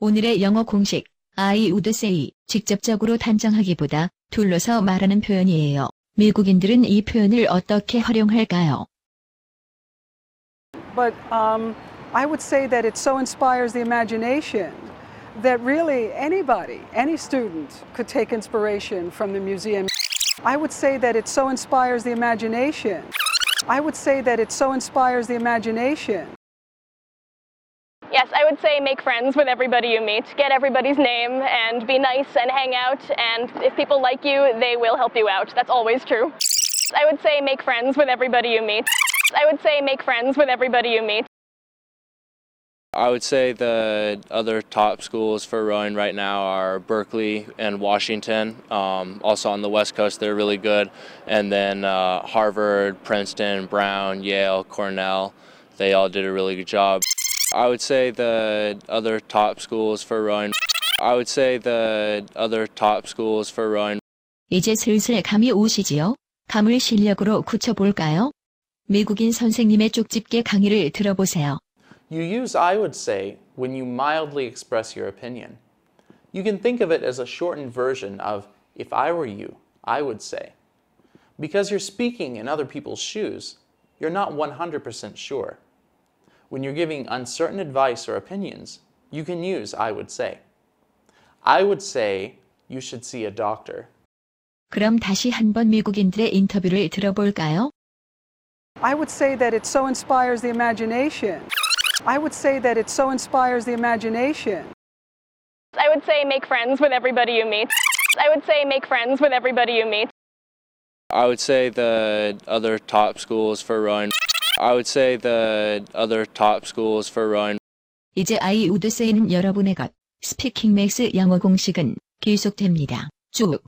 오늘의 영어 공식 I would say 직접적으로 단정하기보다 둘러서 말하는 표현이에요. 미국인들은 이 표현을 어떻게 활용할까요? But um, I would say that it so inspires the imagination that really anybody, any student, could take inspiration from the museum. I would say that it so inspires the imagination. I would say that it so inspires the imagination. Yes, I would say make friends with everybody you meet. Get everybody's name and be nice and hang out. And if people like you, they will help you out. That's always true. I would say make friends with everybody you meet. I would say make friends with everybody you meet. I would say the other top schools for rowing right now are Berkeley and Washington. Um, also on the West Coast, they're really good. And then uh, Harvard, Princeton, Brown, Yale, Cornell, they all did a really good job. I would say the other top schools for rowing. I would say the other top schools for rowing 이제 슬슬 감이 오시지요? 감을 실력으로 굳혀볼까요? 미국인 선생님의 쪽집게 강의를 들어보세요. You use I would say when you mildly express your opinion. You can think of it as a shortened version of if I were you, I would say. Because you're speaking in other people's shoes, you're not 100% sure. When you're giving uncertain advice or opinions, you can use I would say. I would say you should see a doctor. 그럼 다시 한번 미국인들의 인터뷰를 들어볼까요? I would say that it so inspires the imagination. I would say that it so inspires the imagination. I would say make friends with everybody you meet. I would say make friends with everybody you meet. I would say the other top schools for rowing. I would say the other top schools for rowing 이제 say는 여러분의 것. 스피킹 맥스 영어 공식은 계속됩니다. 쭉.